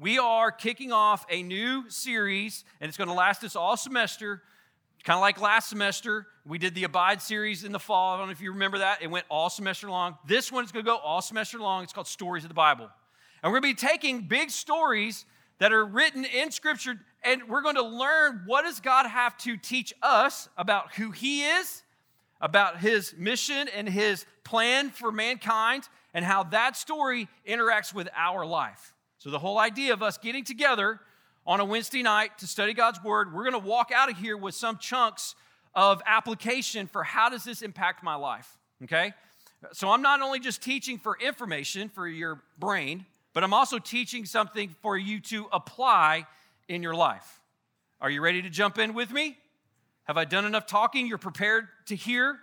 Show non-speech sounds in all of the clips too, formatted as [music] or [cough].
we are kicking off a new series, and it's going to last us all semester. Kind of like last semester, we did the Abide series in the fall. I don't know if you remember that. It went all semester long. This one is going to go all semester long. It's called Stories of the Bible. And we're going to be taking big stories that are written in Scripture, and we're going to learn what does God have to teach us about who He is, about His mission and His plan for mankind, and how that story interacts with our life. So, the whole idea of us getting together on a Wednesday night to study God's Word, we're going to walk out of here with some chunks of application for how does this impact my life, okay? So, I'm not only just teaching for information for your brain, but I'm also teaching something for you to apply in your life. Are you ready to jump in with me? Have I done enough talking? You're prepared to hear?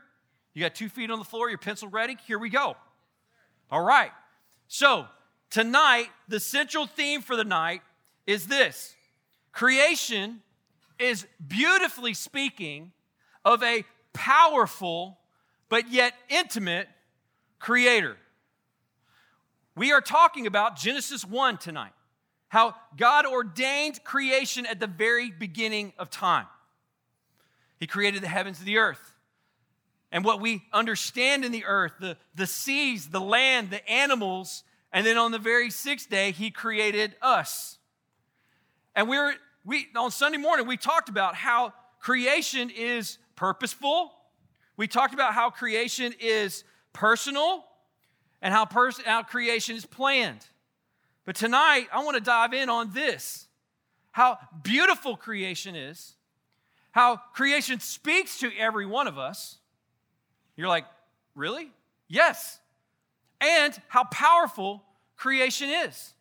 You got two feet on the floor, your pencil ready? Here we go. All right. So, tonight, the central theme for the night is this creation is beautifully speaking of a powerful but yet intimate creator. We are talking about Genesis 1 tonight, how God ordained creation at the very beginning of time. He created the heavens and the earth. And what we understand in the earth, the, the seas, the land, the animals, and then on the very sixth day, He created us. And we are we, on Sunday morning, we talked about how creation is purposeful. We talked about how creation is personal and how, pers- how creation is planned. But tonight, I want to dive in on this how beautiful creation is, how creation speaks to every one of us. You're like, really? Yes. And how powerful creation is.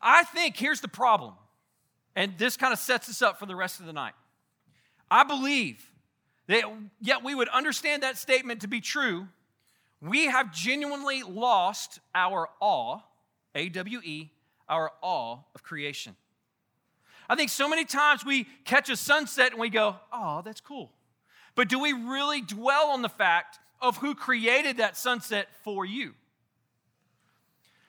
I think here's the problem, and this kind of sets us up for the rest of the night. I believe that yet we would understand that statement to be true we have genuinely lost our awe, A W E, our awe of creation. I think so many times we catch a sunset and we go, oh, that's cool. But do we really dwell on the fact of who created that sunset for you?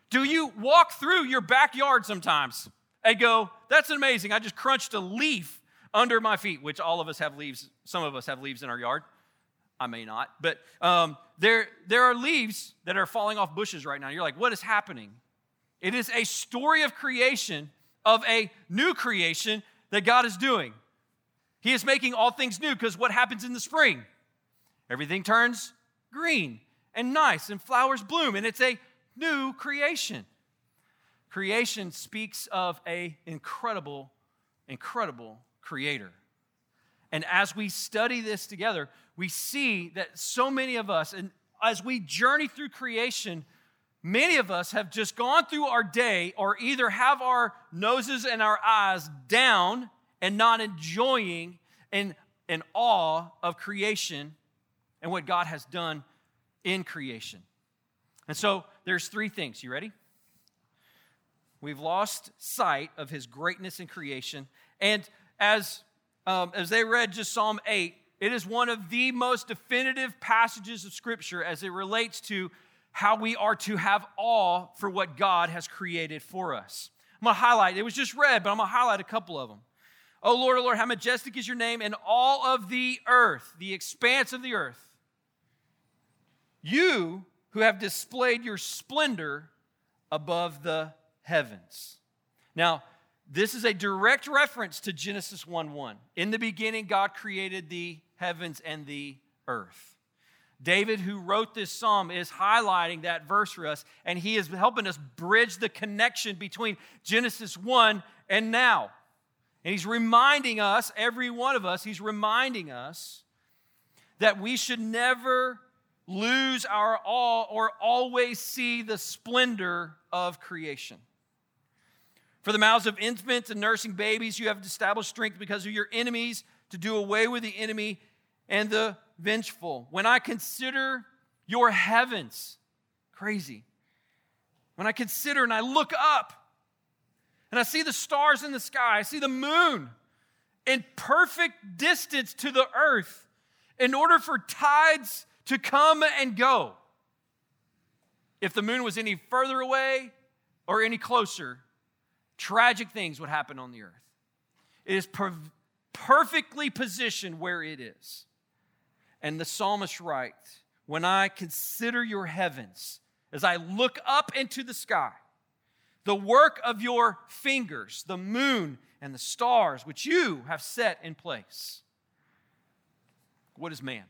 Do you walk through your backyard sometimes and go, that's amazing, I just crunched a leaf under my feet, which all of us have leaves, some of us have leaves in our yard. I may not, but um, there, there are leaves that are falling off bushes right now. You're like, what is happening? It is a story of creation, of a new creation that God is doing. He is making all things new because what happens in the spring? Everything turns green and nice and flowers bloom and it's a new creation. Creation speaks of a incredible incredible creator. And as we study this together, we see that so many of us, and as we journey through creation, many of us have just gone through our day or either have our noses and our eyes down and not enjoying and in awe of creation and what God has done in creation. And so there's three things. You ready? We've lost sight of his greatness in creation. And as um, as they read just Psalm 8, it is one of the most definitive passages of Scripture as it relates to how we are to have awe for what God has created for us. I'm to highlight, it was just read, but I'm to highlight a couple of them. Oh Lord, oh Lord, how majestic is your name in all of the earth, the expanse of the earth. You who have displayed your splendor above the heavens. Now, this is a direct reference to Genesis 1 1. In the beginning, God created the heavens and the earth. David, who wrote this psalm, is highlighting that verse for us, and he is helping us bridge the connection between Genesis 1 and now. And he's reminding us, every one of us, he's reminding us that we should never lose our awe or always see the splendor of creation. For the mouths of infants and nursing babies, you have established strength because of your enemies to do away with the enemy and the vengeful. When I consider your heavens, crazy. When I consider and I look up and I see the stars in the sky, I see the moon in perfect distance to the earth in order for tides to come and go. If the moon was any further away or any closer, tragic things would happen on the earth. It is per- perfectly positioned where it is. And the psalmist writes, When I consider your heavens, as I look up into the sky, the work of your fingers, the moon and the stars, which you have set in place. What is man?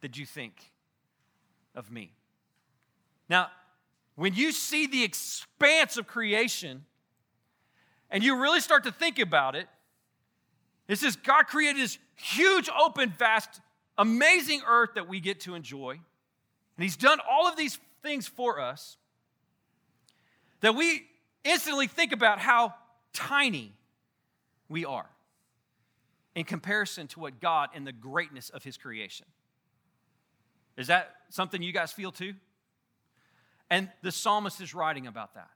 Did you think of me? Now, when you see the expanse of creation and you really start to think about it, it says God created this huge, open, vast, amazing earth that we get to enjoy. And He's done all of these things for us that we instantly think about how tiny we are in comparison to what God and the greatness of His creation. Is that something you guys feel too? And the psalmist is writing about that.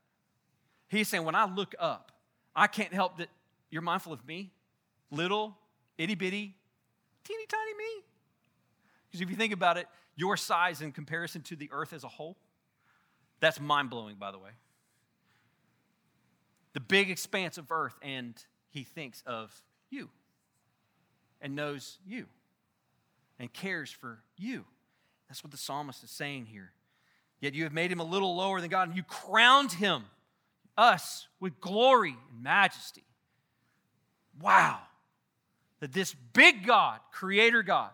He's saying, when I look up, I can't help that you're mindful of me, little, itty bitty, teeny tiny me. Because if you think about it, your size in comparison to the earth as a whole, that's mind blowing, by the way. The big expanse of earth, and he thinks of you and knows you and cares for you. That's what the psalmist is saying here. Yet you have made him a little lower than God, and you crowned him, us, with glory and majesty. Wow. That this big God, creator God,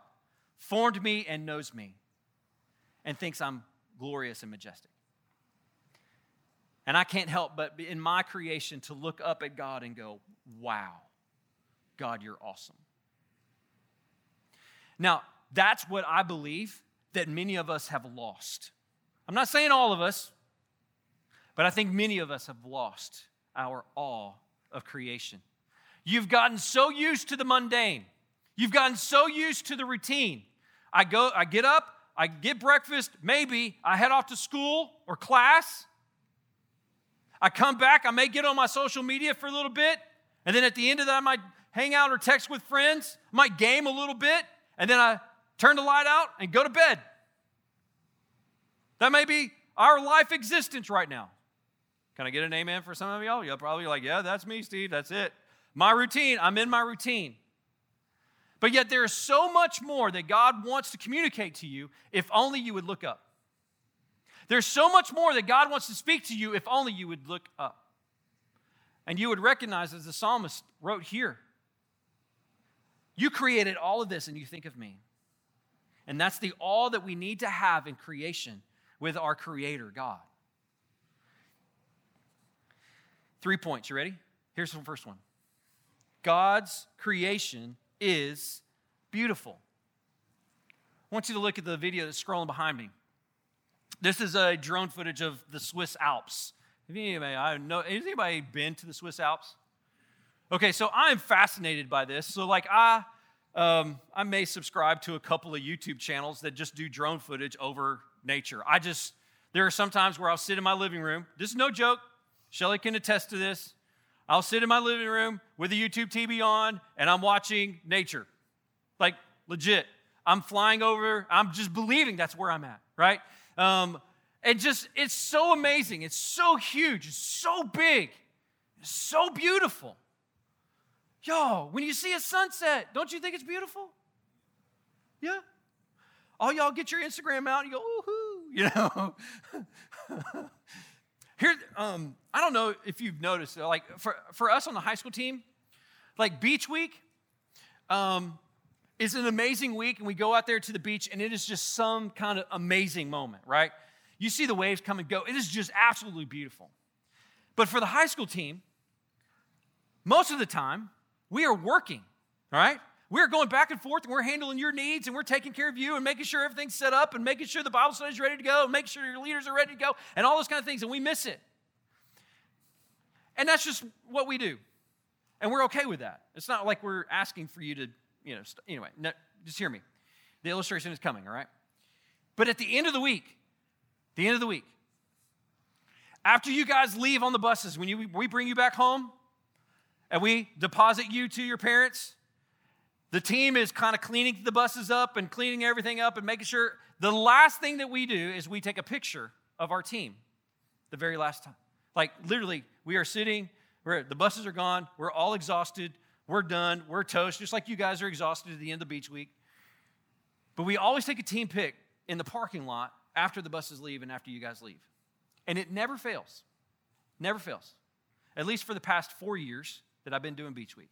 formed me and knows me and thinks I'm glorious and majestic. And I can't help but in my creation to look up at God and go, wow, God, you're awesome. Now, that's what I believe that many of us have lost. I'm not saying all of us, but I think many of us have lost our awe of creation. You've gotten so used to the mundane. You've gotten so used to the routine. I go I get up, I get breakfast, maybe I head off to school or class. I come back, I may get on my social media for a little bit, and then at the end of that I might hang out or text with friends, I might game a little bit, and then I turn the light out and go to bed. That may be our life existence right now. Can I get an amen for some of y'all? You'll probably like, yeah, that's me, Steve. That's it. My routine. I'm in my routine. But yet there is so much more that God wants to communicate to you if only you would look up. There's so much more that God wants to speak to you if only you would look up. And you would recognize, as the psalmist wrote here, you created all of this and you think of me. And that's the all that we need to have in creation with our Creator, God. Three points. You ready? Here's the first one God's creation is beautiful. I want you to look at the video that's scrolling behind me. This is a drone footage of the Swiss Alps. Anybody, I know, has anybody been to the Swiss Alps? Okay, so I'm fascinated by this. So, like, I, um, I may subscribe to a couple of YouTube channels that just do drone footage over nature. I just, there are some times where I'll sit in my living room. This is no joke. Shelly can attest to this. I'll sit in my living room with a YouTube TV on and I'm watching nature. Like, legit. I'm flying over, I'm just believing that's where I'm at, right? Um, and just, it's so amazing. It's so huge. It's so big. It's so beautiful. Yo, when you see a sunset, don't you think it's beautiful? Yeah all y'all get your Instagram out and you go, ooh, [laughs] you know. Here, um, I don't know if you've noticed, like for, for us on the high school team, like beach week um, is an amazing week, and we go out there to the beach, and it is just some kind of amazing moment, right? You see the waves come and go. It is just absolutely beautiful. But for the high school team, most of the time, we are working, right? We're going back and forth and we're handling your needs and we're taking care of you and making sure everything's set up and making sure the Bible study is ready to go and making sure your leaders are ready to go and all those kind of things, and we miss it. And that's just what we do. And we're okay with that. It's not like we're asking for you to, you know, st- anyway, no, just hear me. The illustration is coming, all right? But at the end of the week, the end of the week, after you guys leave on the buses, when you, we bring you back home and we deposit you to your parents, the team is kind of cleaning the buses up and cleaning everything up and making sure. The last thing that we do is we take a picture of our team, the very last time. Like literally, we are sitting, we're, the buses are gone, we're all exhausted, we're done, we're toast, just like you guys are exhausted at the end of beach week. But we always take a team pic in the parking lot after the buses leave and after you guys leave. And it never fails. Never fails. At least for the past four years that I've been doing Beach Week.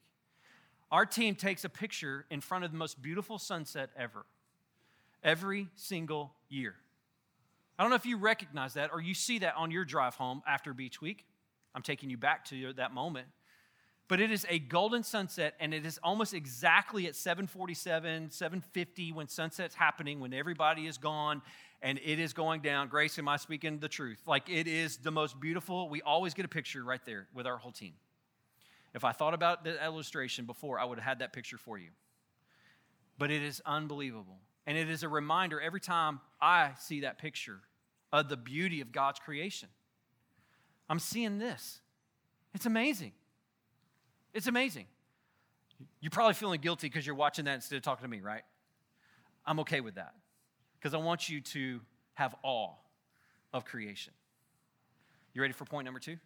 Our team takes a picture in front of the most beautiful sunset ever, every single year. I don't know if you recognize that or you see that on your drive home after Beach Week. I'm taking you back to that moment. But it is a golden sunset, and it is almost exactly at 747, 750 when sunset's happening, when everybody is gone and it is going down. Grace, am I speaking the truth? Like it is the most beautiful. We always get a picture right there with our whole team. If I thought about the illustration before, I would have had that picture for you. But it is unbelievable. And it is a reminder every time I see that picture of the beauty of God's creation. I'm seeing this. It's amazing. It's amazing. You're probably feeling guilty because you're watching that instead of talking to me, right? I'm okay with that because I want you to have awe of creation. You ready for point number two?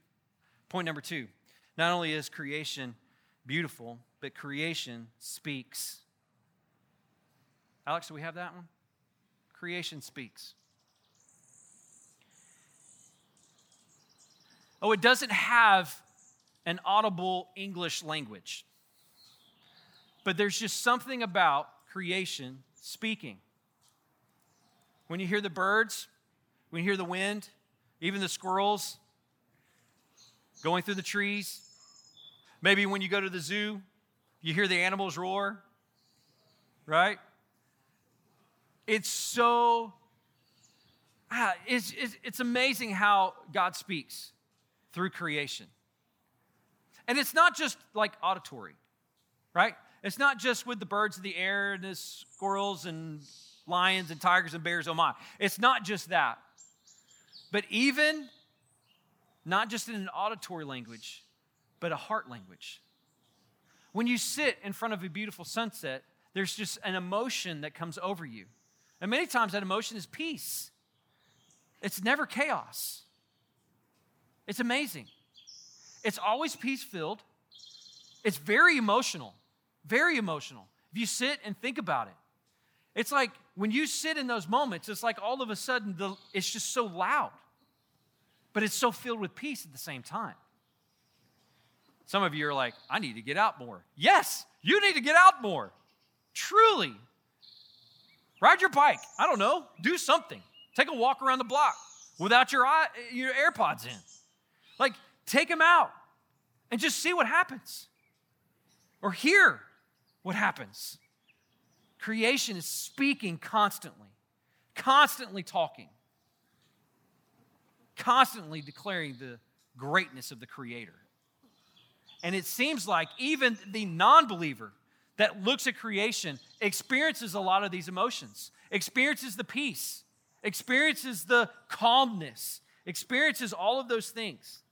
Point number two not only is creation beautiful, but creation speaks. Alex, do we have that one? Creation speaks. Oh, it doesn't have an audible English language. But there's just something about creation speaking. When you hear the birds, when you hear the wind, even the squirrels going through the trees, maybe when you go to the zoo, you hear the animals roar, right? It's so, ah, it's, it's, it's amazing how God speaks through creation. And it's not just like auditory, right? It's not just with the birds of the air and the squirrels and lions and tigers and bears, oh my. It's not just that. But even not just in an auditory language, but a heart language. When you sit in front of a beautiful sunset, there's just an emotion that comes over you. And many times that emotion is peace. It's never chaos. It's amazing. It's always peace filled. It's very emotional, very emotional. If you sit and think about it, it's like when you sit in those moments, it's like all of a sudden the, it's just so loud, but it's so filled with peace at the same time. Some of you are like, I need to get out more. Yes, you need to get out more. Truly. Ride your bike. I don't know. Do something. Take a walk around the block without your, your AirPods in. Like, take them out and just see what happens or hear what happens. Creation is speaking constantly, constantly talking, constantly declaring the greatness of the Creator. And it seems like even the non believer that looks at creation experiences a lot of these emotions, experiences the peace, experiences the calmness, experiences all of those things.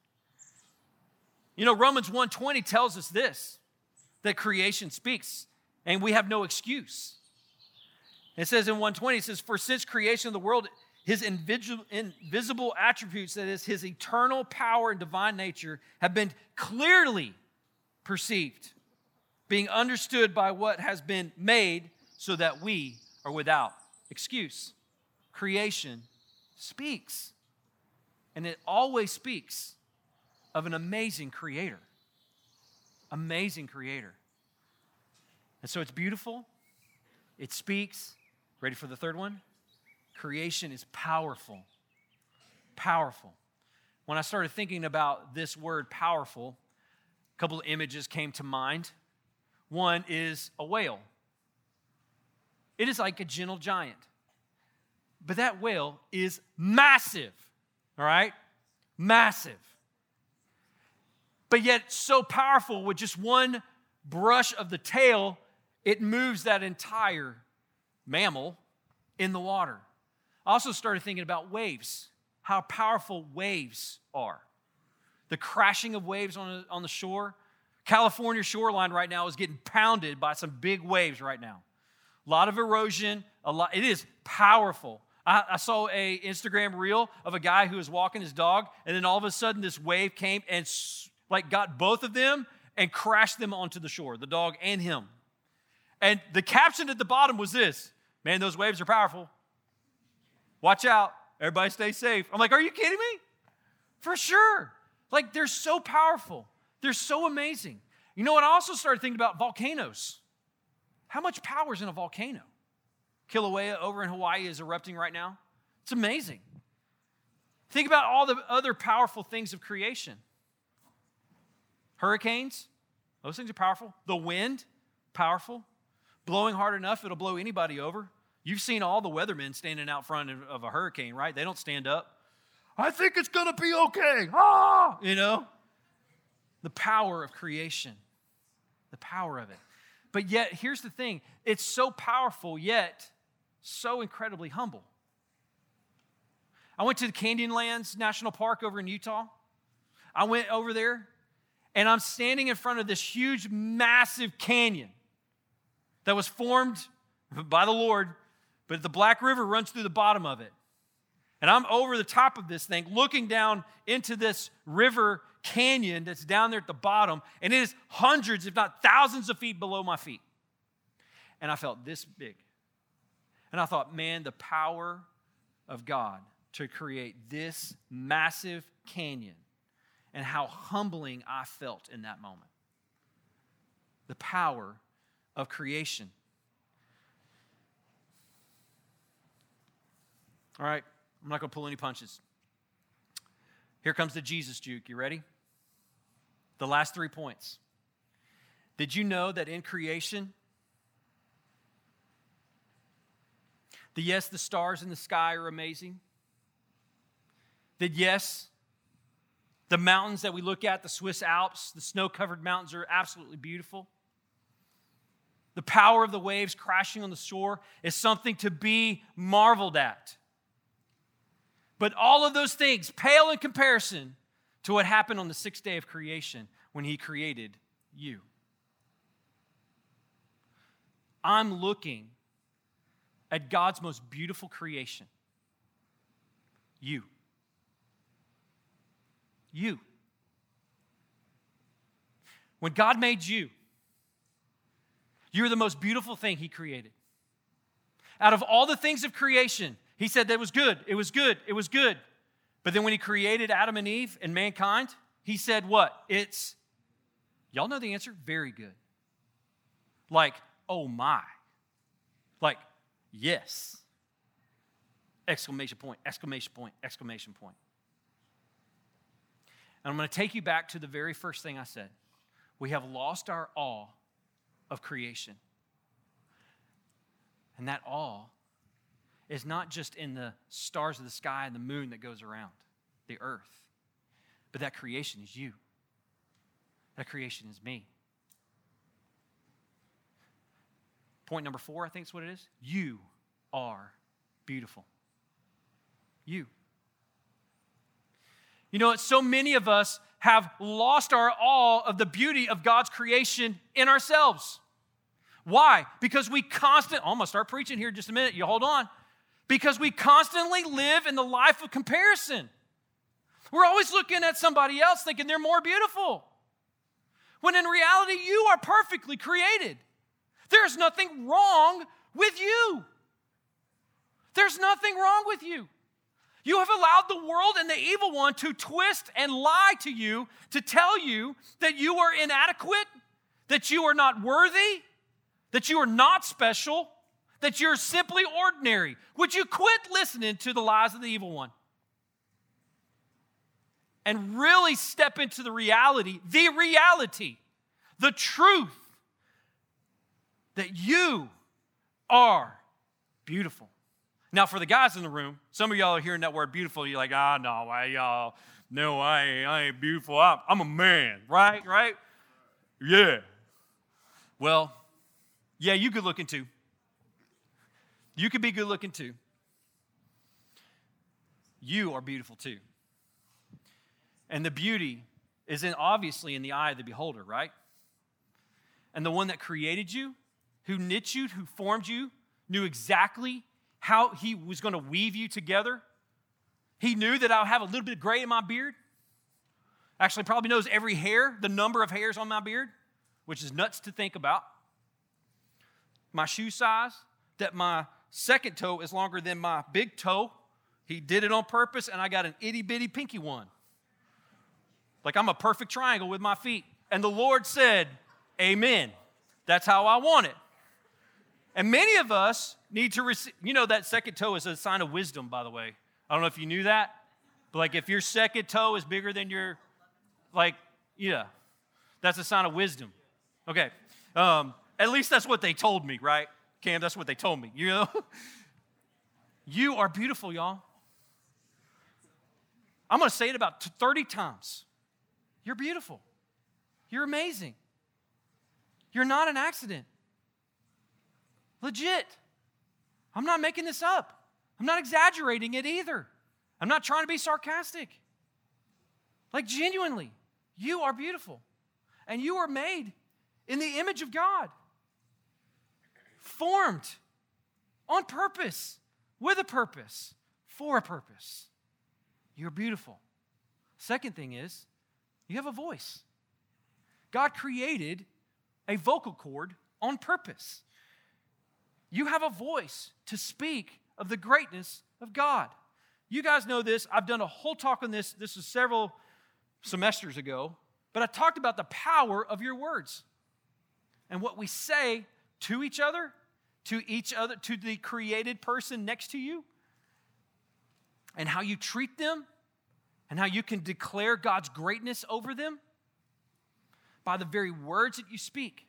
You know, Romans 1:20 tells us this that creation speaks, and we have no excuse. It says in 120, it says, For since creation of the world, his invisible attributes, that is, his eternal power and divine nature, have been clearly perceived, being understood by what has been made, so that we are without excuse. Creation speaks, and it always speaks of an amazing creator. Amazing creator. And so it's beautiful, it speaks. Ready for the third one? Creation is powerful. Powerful. When I started thinking about this word powerful, a couple of images came to mind. One is a whale. It is like a gentle giant. But that whale is massive, all right? Massive but yet so powerful with just one brush of the tail, it moves that entire mammal in the water. I also started thinking about waves, how powerful waves are. The crashing of waves on, on the shore. California shoreline right now is getting pounded by some big waves right now. A lot of erosion, a lot, it is powerful. I, I saw a Instagram reel of a guy who was walking his dog, and then all of a sudden this wave came and like got both of them and crashed them onto the shore, the dog and him. And the caption at the bottom was this Man, those waves are powerful. Watch out. Everybody stay safe. I'm like, Are you kidding me? For sure. Like, they're so powerful, they're so amazing. You know what? I also started thinking about volcanoes. How much power is in a volcano? Kilauea over in Hawaii is erupting right now. It's amazing. Think about all the other powerful things of creation. Hurricanes, those things are powerful. The wind, powerful. Blowing hard enough, it'll blow anybody over. You've seen all the weathermen standing out front of a hurricane, right? They don't stand up. I think it's going to be okay. Ah, you know? The power of creation. The power of it. But yet, here's the thing it's so powerful, yet so incredibly humble. I went to the Canyonlands National Park over in Utah. I went over there and I'm standing in front of this huge, massive canyon that was formed by the Lord, but the Black River runs through the bottom of it. And I'm over the top of this thing, looking down into this river canyon that's down there at the bottom, and it is hundreds, if not thousands of feet below my feet. And I felt this big. And I thought, man, the power of God to create this massive canyon and how humbling I felt in that moment. The power of creation. All right, I'm not going to pull any punches. Here comes the Jesus juke. You ready? The last three points. Did you know that in creation, that yes, the stars in the sky are amazing? That yes, the mountains that we look at, the Swiss Alps, the snow covered mountains, are absolutely beautiful. The power of the waves crashing on the shore is something to be marveled at. But all of those things pale in comparison to what happened on the sixth day of creation when He created you. I'm looking at God's most beautiful creation you you. When God made you, you're the most beautiful thing He created. Out of all the things of creation, He said that was good, it was good, it was good. But then when He created Adam and Eve and mankind, He said, What? It's, y'all know the answer? Very good. Like, oh my. Like, yes. Exclamation point, exclamation point, exclamation point. And I'm going to take you back to the very first thing I said. We have lost our awe of creation. And that awe is not just in the stars of the sky and the moon that goes around the earth, but that creation is you. That creation is me. Point number four, I think is what it is. You are beautiful. You. You know, so many of us have lost our awe of the beauty of God's creation in ourselves. Why? Because we constantly, I'm gonna start preaching here just a minute, you hold on. Because we constantly live in the life of comparison. We're always looking at somebody else thinking they're more beautiful. When in reality, you are perfectly created. There's nothing wrong with you. There's nothing wrong with you. You have allowed the world and the evil one to twist and lie to you to tell you that you are inadequate, that you are not worthy, that you are not special, that you're simply ordinary. Would you quit listening to the lies of the evil one? And really step into the reality, the reality, the truth that you are beautiful. Now, for the guys in the room, some of y'all are hearing that word beautiful. You're like, ah, no, I, y'all, no, I ain't, I ain't beautiful. I'm, I'm a man, right? Right? Yeah. Well, yeah, you good looking too. You could be good looking too. You are beautiful too. And the beauty is in obviously in the eye of the beholder, right? And the one that created you, who knit you, who formed you, knew exactly how he was going to weave you together. He knew that I'll have a little bit of gray in my beard. Actually, probably knows every hair, the number of hairs on my beard, which is nuts to think about. My shoe size, that my second toe is longer than my big toe. He did it on purpose, and I got an itty bitty pinky one. Like I'm a perfect triangle with my feet. And the Lord said, Amen. That's how I want it. And many of us need to receive, you know, that second toe is a sign of wisdom, by the way. I don't know if you knew that. But like if your second toe is bigger than your, like, yeah, that's a sign of wisdom. Okay. Um, at least that's what they told me, right? Cam, that's what they told me, you know? [laughs] you are beautiful, y'all. I'm to say it about 30 times. You're beautiful. You're amazing. You're not an accident. Legit. I'm not making this up. I'm not exaggerating it either. I'm not trying to be sarcastic. Like, genuinely, you are beautiful. And you are made in the image of God, formed on purpose, with a purpose, for a purpose. You're beautiful. Second thing is, you have a voice. God created a vocal cord on purpose. You have a voice to speak of the greatness of God. You guys know this. I've done a whole talk on this. This was several semesters ago, but I talked about the power of your words and what we say to each other, to each other, to the created person next to you, and how you treat them, and how you can declare God's greatness over them by the very words that you speak.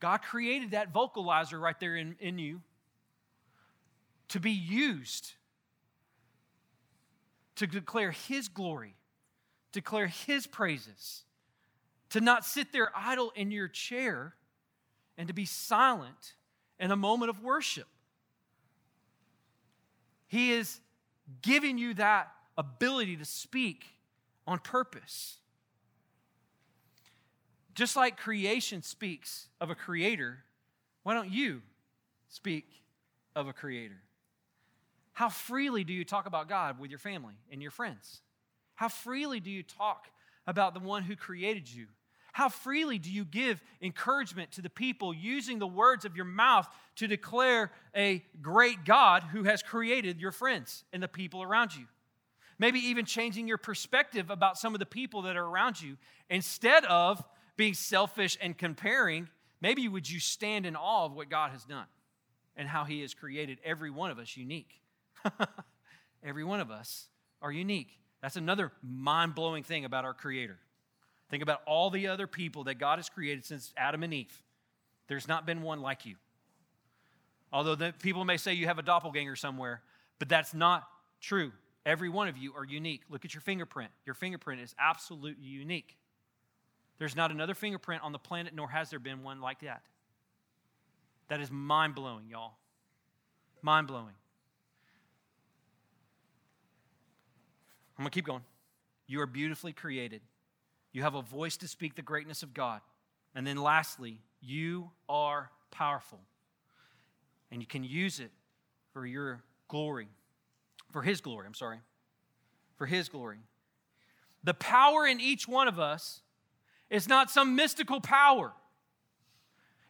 God created that vocalizer right there in, in you to be used to declare His glory, declare His praises, to not sit there idle in your chair and to be silent in a moment of worship. He is giving you that ability to speak on purpose. Just like creation speaks of a creator, why don't you speak of a creator? How freely do you talk about God with your family and your friends? How freely do you talk about the one who created you? How freely do you give encouragement to the people using the words of your mouth to declare a great God who has created your friends and the people around you? Maybe even changing your perspective about some of the people that are around you. Instead of being selfish and comparing, maybe would you stand in awe of what God has done and how He has created every one of us unique? [laughs] every one of us are unique. That's another mind blowing thing about our Creator. Think about all the other people that God has created since Adam and Eve. There's not been one like you. Although the, people may say you have a doppelganger somewhere, but that's not true. Every one of you are unique. Look at your fingerprint. Your fingerprint is absolutely unique. There's not another fingerprint on the planet, nor has there been one like that. That is mind blowing, y'all. Mind blowing. I'm going to keep going. You are beautifully created. You have a voice to speak the greatness of God. And then lastly, you are powerful. And you can use it for your glory, for His glory, I'm sorry, for His glory. The power in each one of us is not some mystical power,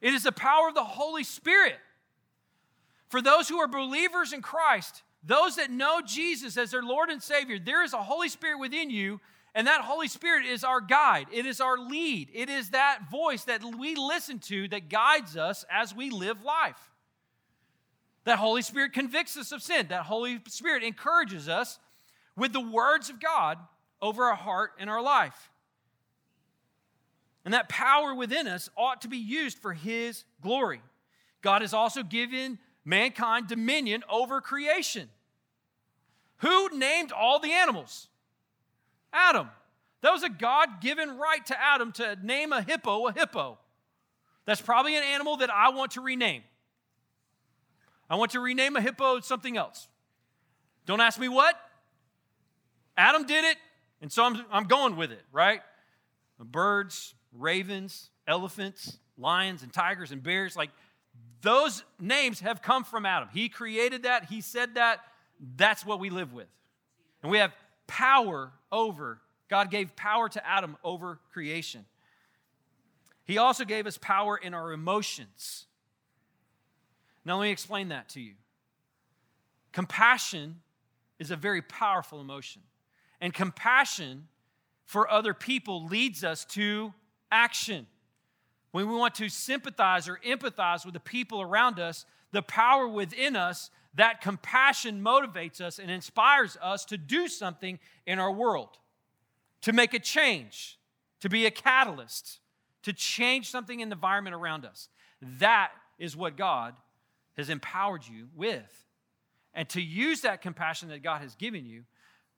it is the power of the Holy Spirit. For those who are believers in Christ, those that know Jesus as their Lord and Savior, there is a Holy Spirit within you, and that Holy Spirit is our guide. It is our lead. It is that voice that we listen to that guides us as we live life. That Holy Spirit convicts us of sin. That Holy Spirit encourages us with the words of God over our heart and our life. And that power within us ought to be used for His glory. God has also given mankind dominion over creation. Who named all the animals? Adam. That was a God given right to Adam to name a hippo a hippo. That's probably an animal that I want to rename. I want to rename a hippo something else. Don't ask me what. Adam did it, and so I'm, I'm going with it, right? Birds, ravens, elephants, lions, and tigers and bears. Like those names have come from Adam. He created that, he said that. That's what we live with. And we have power over. God gave power to Adam over creation. He also gave us power in our emotions. Now, let me explain that to you. Compassion is a very powerful emotion, and compassion for other people leads us to action. When we want to sympathize or empathize with the people around us, the power within us, that compassion motivates us and inspires us to do something in our world, to make a change, to be a catalyst, to change something in the environment around us. That is what God has empowered you with. And to use that compassion that God has given you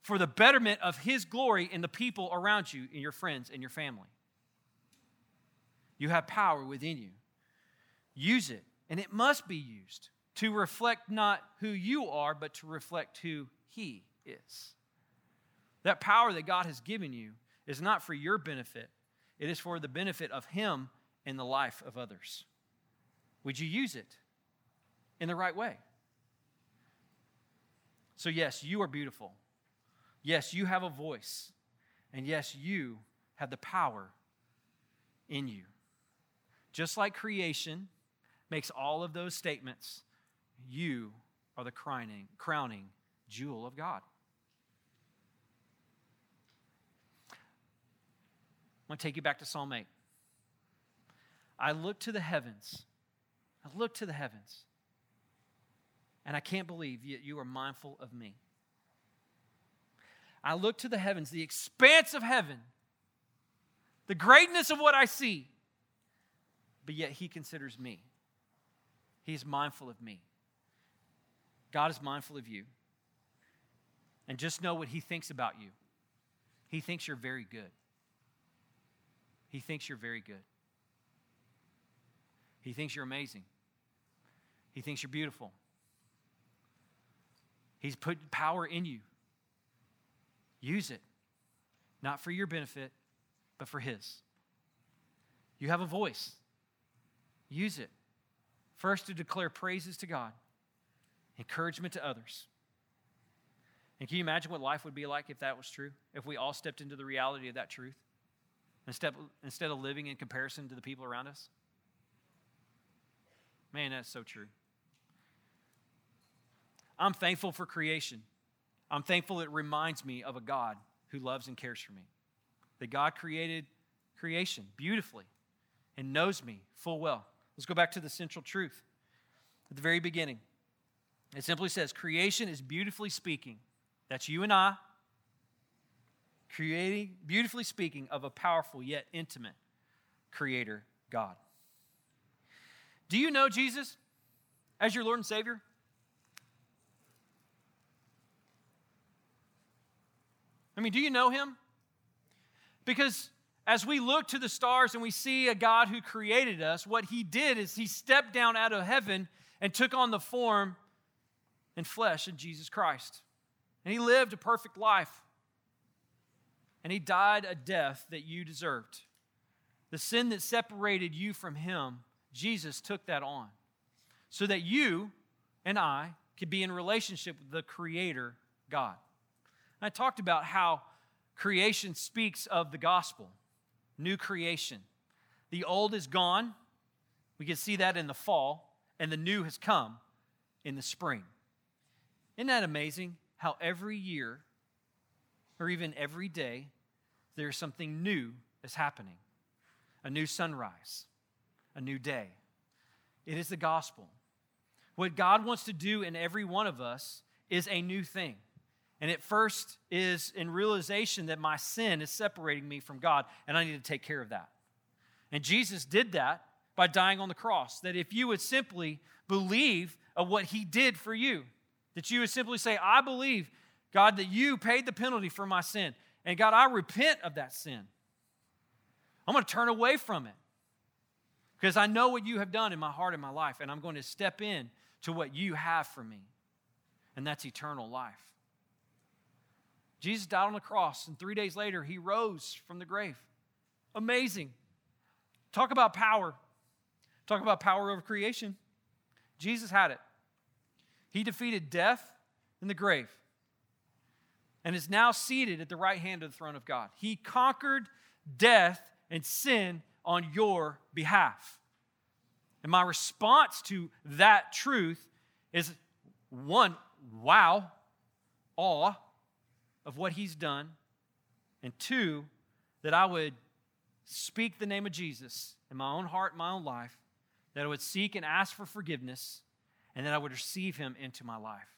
for the betterment of His glory in the people around you, in your friends, and your family. You have power within you. Use it, and it must be used to reflect not who you are, but to reflect who He is. That power that God has given you is not for your benefit, it is for the benefit of Him and the life of others. Would you use it in the right way? So, yes, you are beautiful. Yes, you have a voice. And yes, you have the power in you. Just like creation makes all of those statements, you are the crowning, crowning jewel of God. I want to take you back to Psalm 8. I look to the heavens. I look to the heavens. And I can't believe yet you are mindful of me. I look to the heavens, the expanse of heaven, the greatness of what I see but yet he considers me. He's mindful of me. God is mindful of you. And just know what he thinks about you. He thinks you're very good. He thinks you're very good. He thinks you're amazing. He thinks you're beautiful. He's put power in you. Use it, not for your benefit, but for His. You have a voice. Use it. First, to declare praises to God, encouragement to others. And can you imagine what life would be like if that was true? If we all stepped into the reality of that truth instead, instead of living in comparison to the people around us? Man, that's so true. I'm thankful for creation. I'm thankful it reminds me of a God who loves and cares for me. That God created creation beautifully and knows me full well. Let's go back to the central truth at the very beginning. It simply says, Creation is beautifully speaking. That's you and I, creating, beautifully speaking of a powerful yet intimate creator, God. Do you know Jesus as your Lord and Savior? I mean, do you know him? Because as we look to the stars and we see a God who created us, what he did is he stepped down out of heaven and took on the form and flesh in Jesus Christ. And he lived a perfect life. And he died a death that you deserved. The sin that separated you from him, Jesus took that on so that you and I could be in relationship with the Creator God. And I talked about how creation speaks of the gospel new creation. The old is gone. We can see that in the fall, and the new has come in the spring. Isn't that amazing how every year, or even every day, there's something new that's happening? A new sunrise, a new day. It is the gospel. What God wants to do in every one of us is a new thing. And it first is in realization that my sin is separating me from God, and I need to take care of that. And Jesus did that by dying on the cross. That if you would simply believe of what he did for you, that you would simply say, I believe, God, that you paid the penalty for my sin. And God, I repent of that sin. I'm going to turn away from it because I know what you have done in my heart and my life, and I'm going to step in to what you have for me, and that's eternal life. Jesus died on the cross, and three days later, he rose from the grave. Amazing. Talk about power. Talk about power over creation. Jesus had it. He defeated death and the grave and is now seated at the right hand of the throne of God. He conquered death and sin on your behalf. And my response to that truth is one, wow, awe of what he's done, and two, that I would speak the name of Jesus in my own heart, in my own life, that I would seek and ask for forgiveness, and that I would receive him into my life.